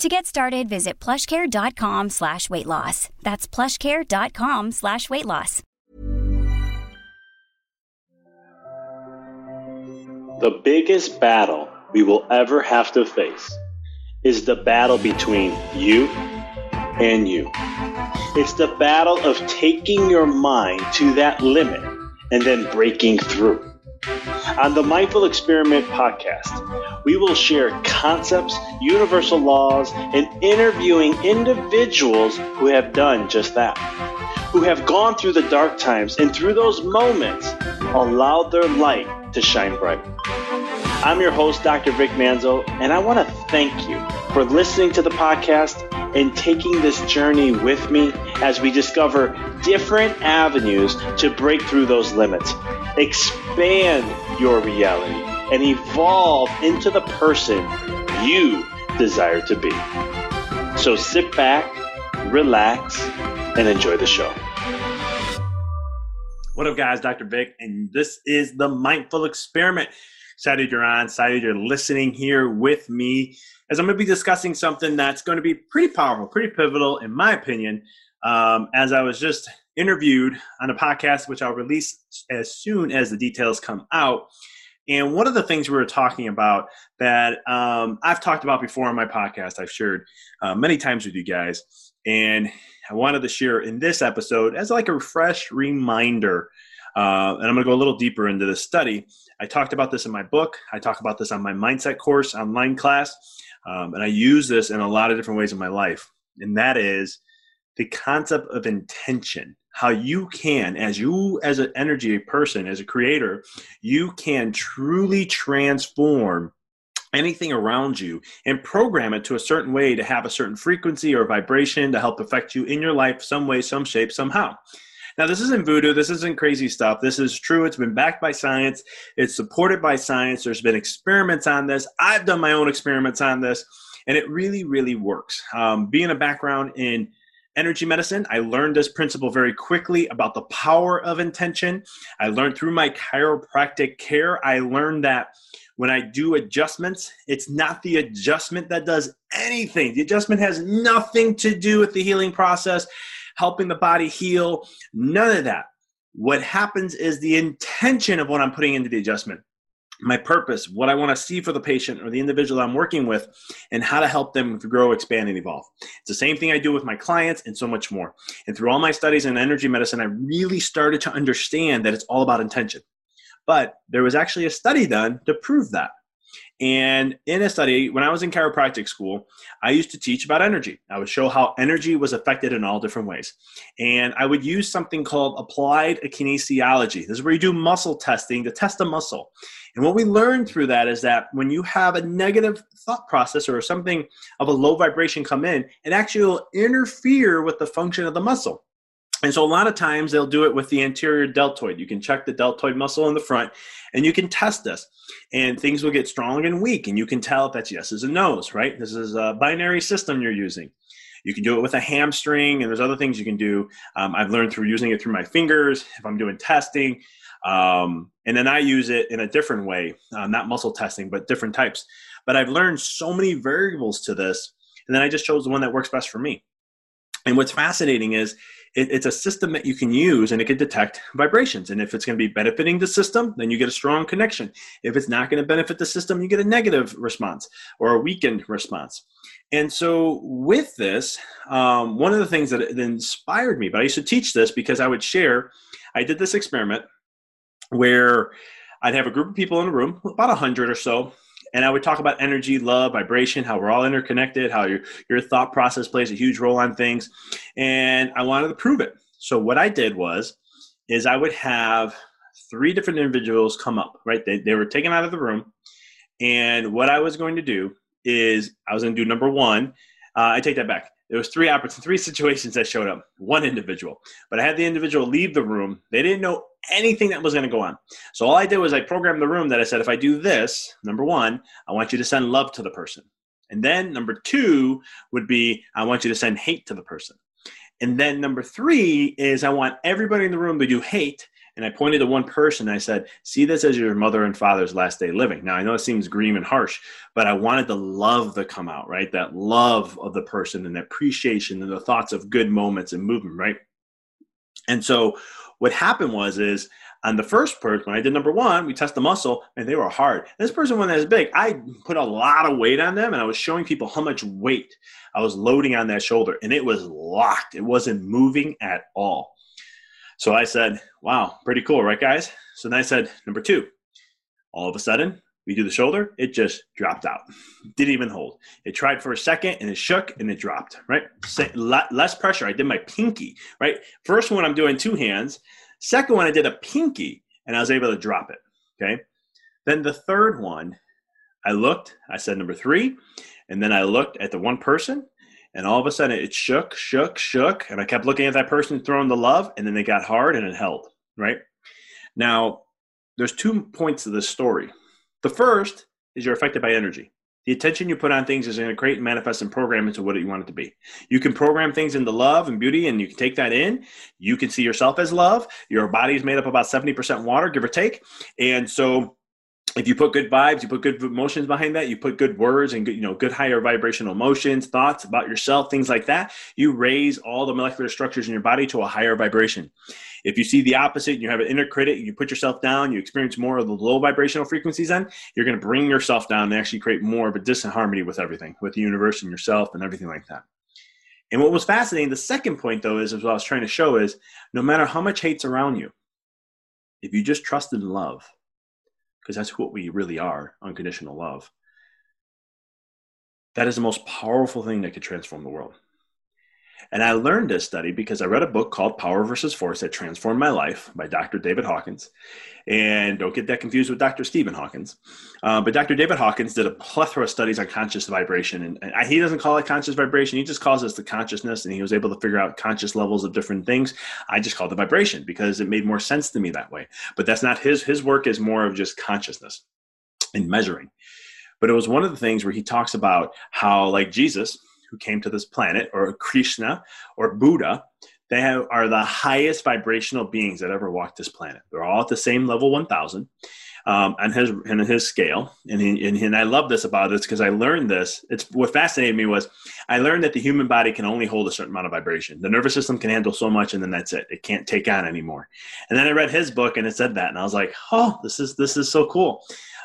To get started, visit plushcare.com slash weight loss. That's plushcare.com slash weight loss. The biggest battle we will ever have to face is the battle between you and you. It's the battle of taking your mind to that limit and then breaking through. On the Mindful Experiment podcast, we will share concepts, universal laws, and interviewing individuals who have done just that, who have gone through the dark times and through those moments allowed their light to shine bright. I'm your host, Dr. Vic Manzo, and I want to thank you for listening to the podcast and taking this journey with me as we discover different avenues to break through those limits, expand your reality, and evolve into the person you desire to be. So sit back, relax, and enjoy the show. What up, guys? Dr. Vic, and this is the Mindful Experiment. Excited you're on, excited you're listening here with me as I'm going to be discussing something that's going to be pretty powerful, pretty pivotal, in my opinion. Um, as I was just interviewed on a podcast, which I'll release as soon as the details come out. And one of the things we were talking about that um, I've talked about before on my podcast, I've shared uh, many times with you guys, and I wanted to share in this episode as like a fresh reminder. Uh, and I'm going to go a little deeper into this study I talked about this in my book. I talk about this on my mindset course online class. Um, and I use this in a lot of different ways in my life. And that is the concept of intention. How you can, as you, as an energy person, as a creator, you can truly transform anything around you and program it to a certain way to have a certain frequency or vibration to help affect you in your life some way, some shape, somehow. Now, this isn't voodoo. This isn't crazy stuff. This is true. It's been backed by science. It's supported by science. There's been experiments on this. I've done my own experiments on this, and it really, really works. Um, being a background in energy medicine, I learned this principle very quickly about the power of intention. I learned through my chiropractic care, I learned that when I do adjustments, it's not the adjustment that does anything. The adjustment has nothing to do with the healing process helping the body heal, none of that. What happens is the intention of what I'm putting into the adjustment, my purpose, what I want to see for the patient or the individual I'm working with, and how to help them grow, expand, and evolve. It's the same thing I do with my clients and so much more. And through all my studies in energy medicine, I really started to understand that it's all about intention. But there was actually a study done to prove that. And in a study, when I was in chiropractic school, I used to teach about energy. I would show how energy was affected in all different ways. And I would use something called applied kinesiology. This is where you do muscle testing to test a muscle. And what we learned through that is that when you have a negative thought process or something of a low vibration come in, it actually will interfere with the function of the muscle. And so a lot of times they'll do it with the anterior deltoid. You can check the deltoid muscle in the front and you can test this. And things will get strong and weak. And you can tell if that's yeses and nos, right? This is a binary system you're using. You can do it with a hamstring, and there's other things you can do. Um, I've learned through using it through my fingers if I'm doing testing. Um, and then I use it in a different way, uh, not muscle testing, but different types. But I've learned so many variables to this. And then I just chose the one that works best for me. And what's fascinating is it, it's a system that you can use and it can detect vibrations. And if it's going to be benefiting the system, then you get a strong connection. If it's not going to benefit the system, you get a negative response or a weakened response. And so, with this, um, one of the things that inspired me, but I used to teach this because I would share, I did this experiment where I'd have a group of people in a room, about 100 or so, and I would talk about energy, love, vibration, how we're all interconnected, how your, your thought process plays a huge role on things. And I wanted to prove it. So what I did was, is I would have three different individuals come up, right? They, they were taken out of the room. And what I was going to do is I was going to do number one. Uh, I take that back there was three opportunities, three situations that showed up. One individual, but I had the individual leave the room. They didn't know anything that was going to go on. So all I did was I programmed the room that I said, if I do this, number one, I want you to send love to the person, and then number two would be I want you to send hate to the person, and then number three is I want everybody in the room to do hate, and I pointed to one person. And I said, See this as your mother and father's last day living. Now, I know it seems grim and harsh, but I wanted the love to come out, right? That love of the person and appreciation and the thoughts of good moments and movement, right? And so what happened was, is on the first person, when I did number one, we test the muscle and they were hard. This person wasn't as big. I put a lot of weight on them and I was showing people how much weight I was loading on that shoulder and it was locked. It wasn't moving at all. So I said, wow, pretty cool, right, guys? So then I said, number two, all of a sudden, we do the shoulder, it just dropped out. Didn't even hold. It tried for a second and it shook and it dropped, right? Less pressure. I did my pinky, right? First one, I'm doing two hands. Second one, I did a pinky and I was able to drop it, okay? Then the third one, I looked, I said number three, and then I looked at the one person and all of a sudden it shook, shook, shook, and I kept looking at that person throwing the love, and then they got hard and it held. Right now, there's two points to this story. The first is you're affected by energy. The attention you put on things is going to create, and manifest, and program into what you want it to be. You can program things into love and beauty, and you can take that in. You can see yourself as love. Your body is made up about 70% water, give or take. And so if you put good vibes, you put good emotions behind that, you put good words and good, you know, good higher vibrational emotions, thoughts about yourself, things like that, you raise all the molecular structures in your body to a higher vibration. If you see the opposite, and you have an inner critic, you put yourself down, you experience more of the low vibrational frequencies, then you're going to bring yourself down and actually create more of a disharmony with everything, with the universe and yourself and everything like that. And what was fascinating, the second point though, is, is what I was trying to show is no matter how much hate's around you, if you just trust in love, because that's what we really are unconditional love. That is the most powerful thing that could transform the world. And I learned this study because I read a book called Power versus Force that transformed my life by Dr. David Hawkins. And don't get that confused with Dr. Stephen Hawkins. Uh, but Dr. David Hawkins did a plethora of studies on conscious vibration. And, and, he doesn't call it conscious vibration, he just calls it the consciousness. And he was able to figure out conscious levels of different things. I just called it vibration because it made more sense to me that way. But that's not his, his work is more of just consciousness and measuring. But it was one of the things where he talks about how, like Jesus, who came to this planet, or Krishna, or Buddha, they have, are the highest vibrational beings that ever walked this planet. They're all at the same level 1000 um, on his on his scale. And, he, and, and I love this about this because I learned this. It's what fascinated me was I learned that the human body can only hold a certain amount of vibration. The nervous system can handle so much, and then that's it. It can't take on anymore. And then I read his book, and it said that, and I was like, oh, this is this is so cool.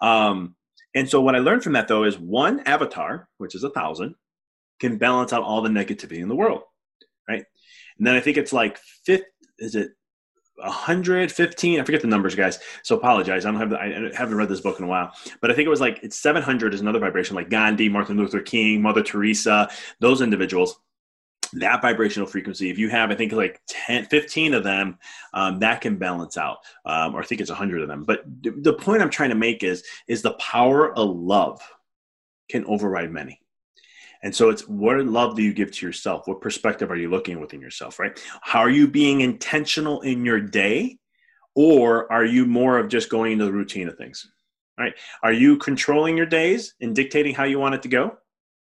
Um, and so what I learned from that though is one avatar, which is a thousand, can balance out all the negativity in the world, right? And then I think it's like fifth, is it 115 i forget the numbers guys so apologize. I don't have the, i haven't read this book in a while. But i think it was like it's 700 is another vibration like gandhi martin luther king mother teresa those individuals. That vibrational frequency if you have i think like 10 15 of them um, that can balance out. Um, or i think it's 100 of them. But the point i'm trying to make is is the power of love can override many and so it's what love do you give to yourself what perspective are you looking within yourself right how are you being intentional in your day or are you more of just going into the routine of things right are you controlling your days and dictating how you want it to go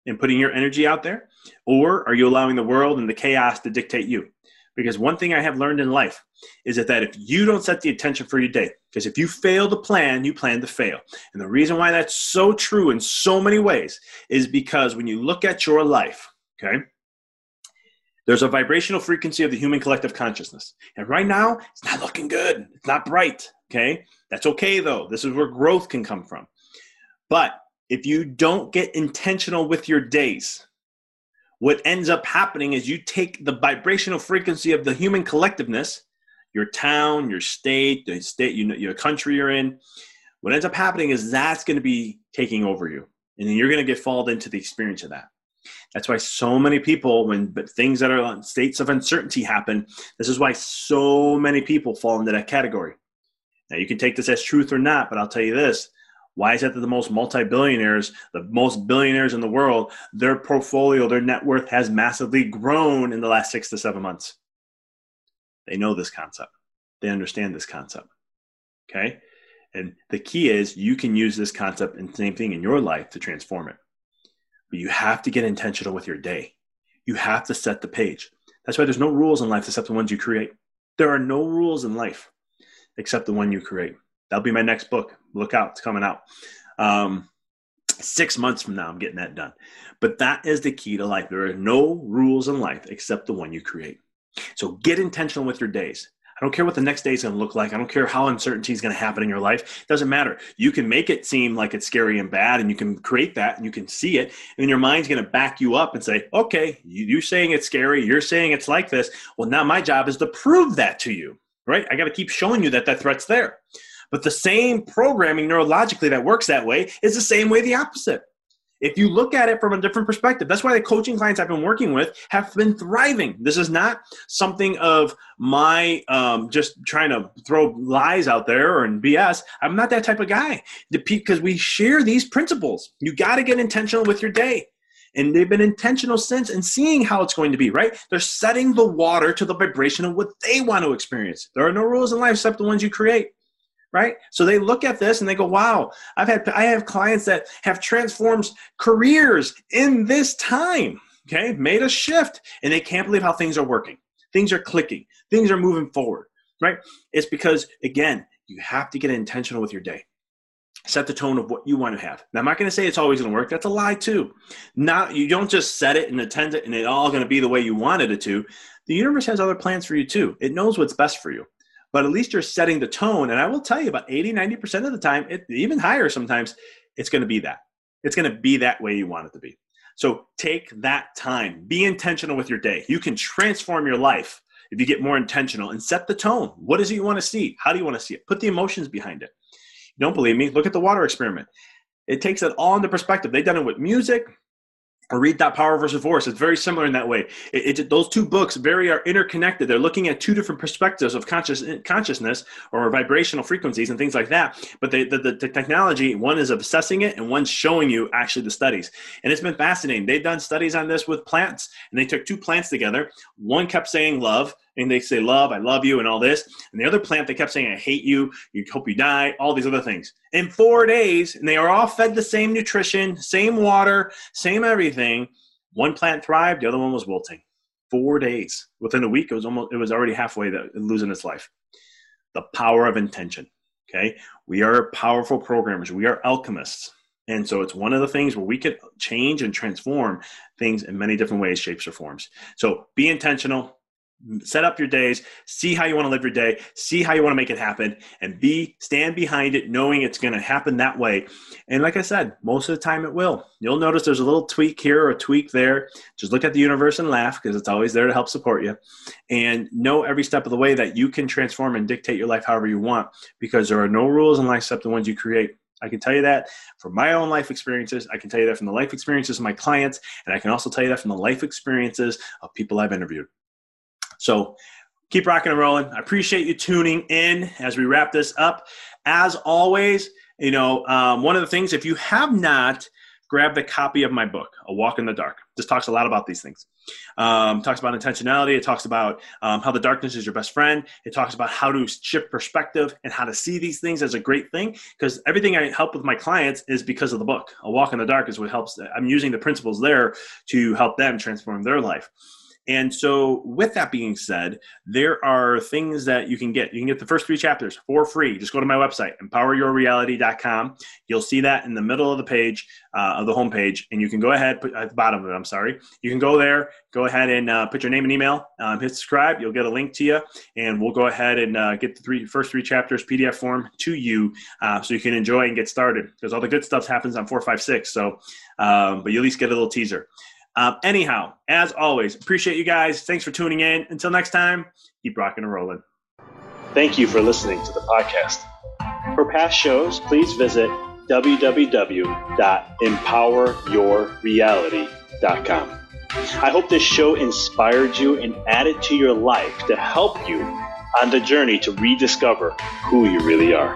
and putting your energy out there? Or are you allowing the world and the chaos to dictate you? Because one thing I have learned in life is that, that if you don't set the intention for your day, because if you fail to plan, you plan to fail. And the reason why that's so true in so many ways is because when you look at your life, okay, there's a vibrational frequency of the human collective consciousness. And right now, it's not looking good. It's not bright. Okay. That's okay though. This is where growth can come from. But if you don't get intentional with your days, what ends up happening is you take the vibrational frequency of the human collectiveness, your town, your state, the state, you know, your country you're in. What ends up happening is that's going to be taking over you, and then you're going to get followed into the experience of that. That's why so many people, when but things that are states of uncertainty happen, this is why so many people fall into that category. Now, you can take this as truth or not, but I'll tell you this why is it that the most multi-billionaires, the most billionaires in the world, their portfolio, their net worth has massively grown in the last six to seven months? They know this concept. They understand this concept. Okay? And the key is you can use this concept and same thing in your life to transform it. But you have to get intentional with your day. You have to set the page. That's why there's no rules in life except the ones you create. There are no rules in life except the one you create. That'll be my next book. Look out, it's coming out. Um, six months from now, I'm getting that done. But that is the key to life. There are no rules in life except the one you create. So get intentional with your days. I don't care what the next day is going to look like. I don't care how uncertainty is going to happen in your life. It doesn't matter. You can make it seem like it's scary and bad, and you can create that and you can see it. And your mind's going to back you up and say, okay, you, are saying it's scary. You're saying it's like this. Well, now my job is to prove that to you, right? I got to keep showing you that that threat's there. But the same programming neurologically that works that way is the same way the opposite. If you look at it from a different perspective, that's why the coaching clients I've been working with have been thriving. This is not something of my um, just trying to throw lies out there or in BS. I'm not that type of guy because we share these principles. You got to get intentional with your day. And they've been intentional since and seeing how it's going to be, right? They're setting the water to the vibration of what they want to experience. There are no rules in life except the ones you create right? So they look at this and they go wow i've had i have clients that have transformed careers in this time okay? Made a shift and they can't believe how things are working. Things are clicking. Things are moving forward right? It's because again you have to get intentional with your day. Set the tone of what you want to have. Now i'm not going to say it's always going to work. That's a lie too. Not you don't just set it and attend it and it all going to be the way you wanted it to. The universe has other plans for you too. It knows what's best for you but at least you're setting the tone. And I will tell you about 80, 90% of the time, it, even higher sometimes, it's going to be that. It's going to be that way you want it to be. So take that time. Be intentional with your day. You can transform your life if you get more intentional and set the tone. What is it you want to see? How do you want to see it? Put the emotions behind it. Don't believe me? Look at the water experiment. It takes it all into perspective. They've done it with music, or read that power versus force. It's very similar in that way. It, it, those two books very are interconnected. They're looking at two different perspectives of conscious, consciousness or vibrational frequencies and things like that. But they, the, the, the technology one is assessing it and one's showing you actually the studies. And it's been fascinating. They've done studies on this with plants and they took two plants together. One kept saying love and they say love i love you and all this. And the other plant they kept saying i hate you. You hope you die all these other things. In four days and they are all fed the same nutrition same water same everything. One plant thrived the other one was wilting. Four days. Within a week it was almost it was already halfway that losing its life. The power of intention okay? We are powerful programmers. We are alchemists. And so it's one of the things where we could change and transform things in many different ways shapes or forms. So be intentional set up your days, see how you want to live your day, see how you want to make it happen, and be stand behind it, knowing it's going to happen that way. And like I said, most of the time it will. You'll notice there's a little tweak here or a tweak there. Just look at the universe and laugh because it's always there to help support you. And know every step of the way that you can transform and dictate your life however you want because there are no rules in life except the ones you create. I can tell you that from my own life experiences. I can tell you that from the life experiences of my clients. And I can also tell you that from the life experiences of people I've interviewed. So keep rocking and rolling. I appreciate you tuning in as we wrap this up. As always, you know, um, one of the things, if you have not grabbed a copy of my book, A Walk in the Dark, this talks a lot about these things. Um, talks about intentionality. It talks about um, how the darkness is your best friend. It talks about how to shift perspective and how to see these things as a great thing. Because everything I help with my clients is because of the book. A Walk in the Dark is what helps. I'm using the principles there to help them transform their life. And so, with that being said, there are things that you can get. You can get the first three chapters for free. Just go to my website, empoweryourreality.com. You'll see that in the middle of the page, uh, of the homepage, and you can go ahead, put, at the bottom of it, I'm sorry. You can go there, go ahead and uh, put your name and email, um, hit subscribe. You'll get a link to you, and we'll go ahead and uh, get the three, first three chapters PDF form to you uh, so you can enjoy and get started because all the good stuff happens on 456. So, um, but you at least get a little teaser. Um, anyhow, as always, appreciate you guys. Thanks for tuning in. Until next time, keep rocking and rolling. Thank you for listening to the podcast. For past shows, please visit www.empoweryourreality.com. I hope this show inspired you and added to your life to help you on the journey to rediscover who you really are.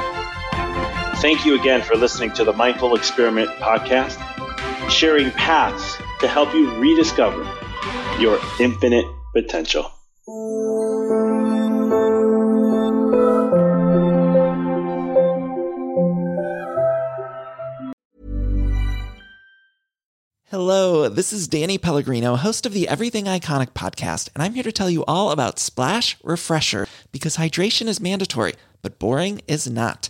Thank you again for listening to the Mindful Experiment podcast, sharing paths to help you rediscover your infinite potential. Hello, this is Danny Pellegrino, host of the Everything Iconic podcast, and I'm here to tell you all about Splash Refresher because hydration is mandatory, but boring is not.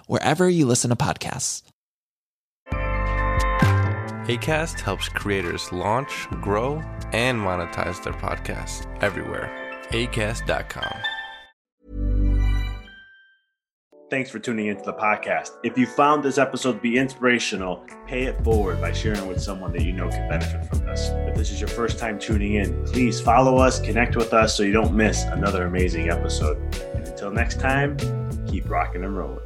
wherever you listen to podcasts. ACAST helps creators launch, grow, and monetize their podcasts everywhere. ACAST.com. Thanks for tuning into the podcast. If you found this episode to be inspirational, pay it forward by sharing with someone that you know can benefit from this. If this is your first time tuning in, please follow us, connect with us so you don't miss another amazing episode. And until next time, keep rocking and rolling.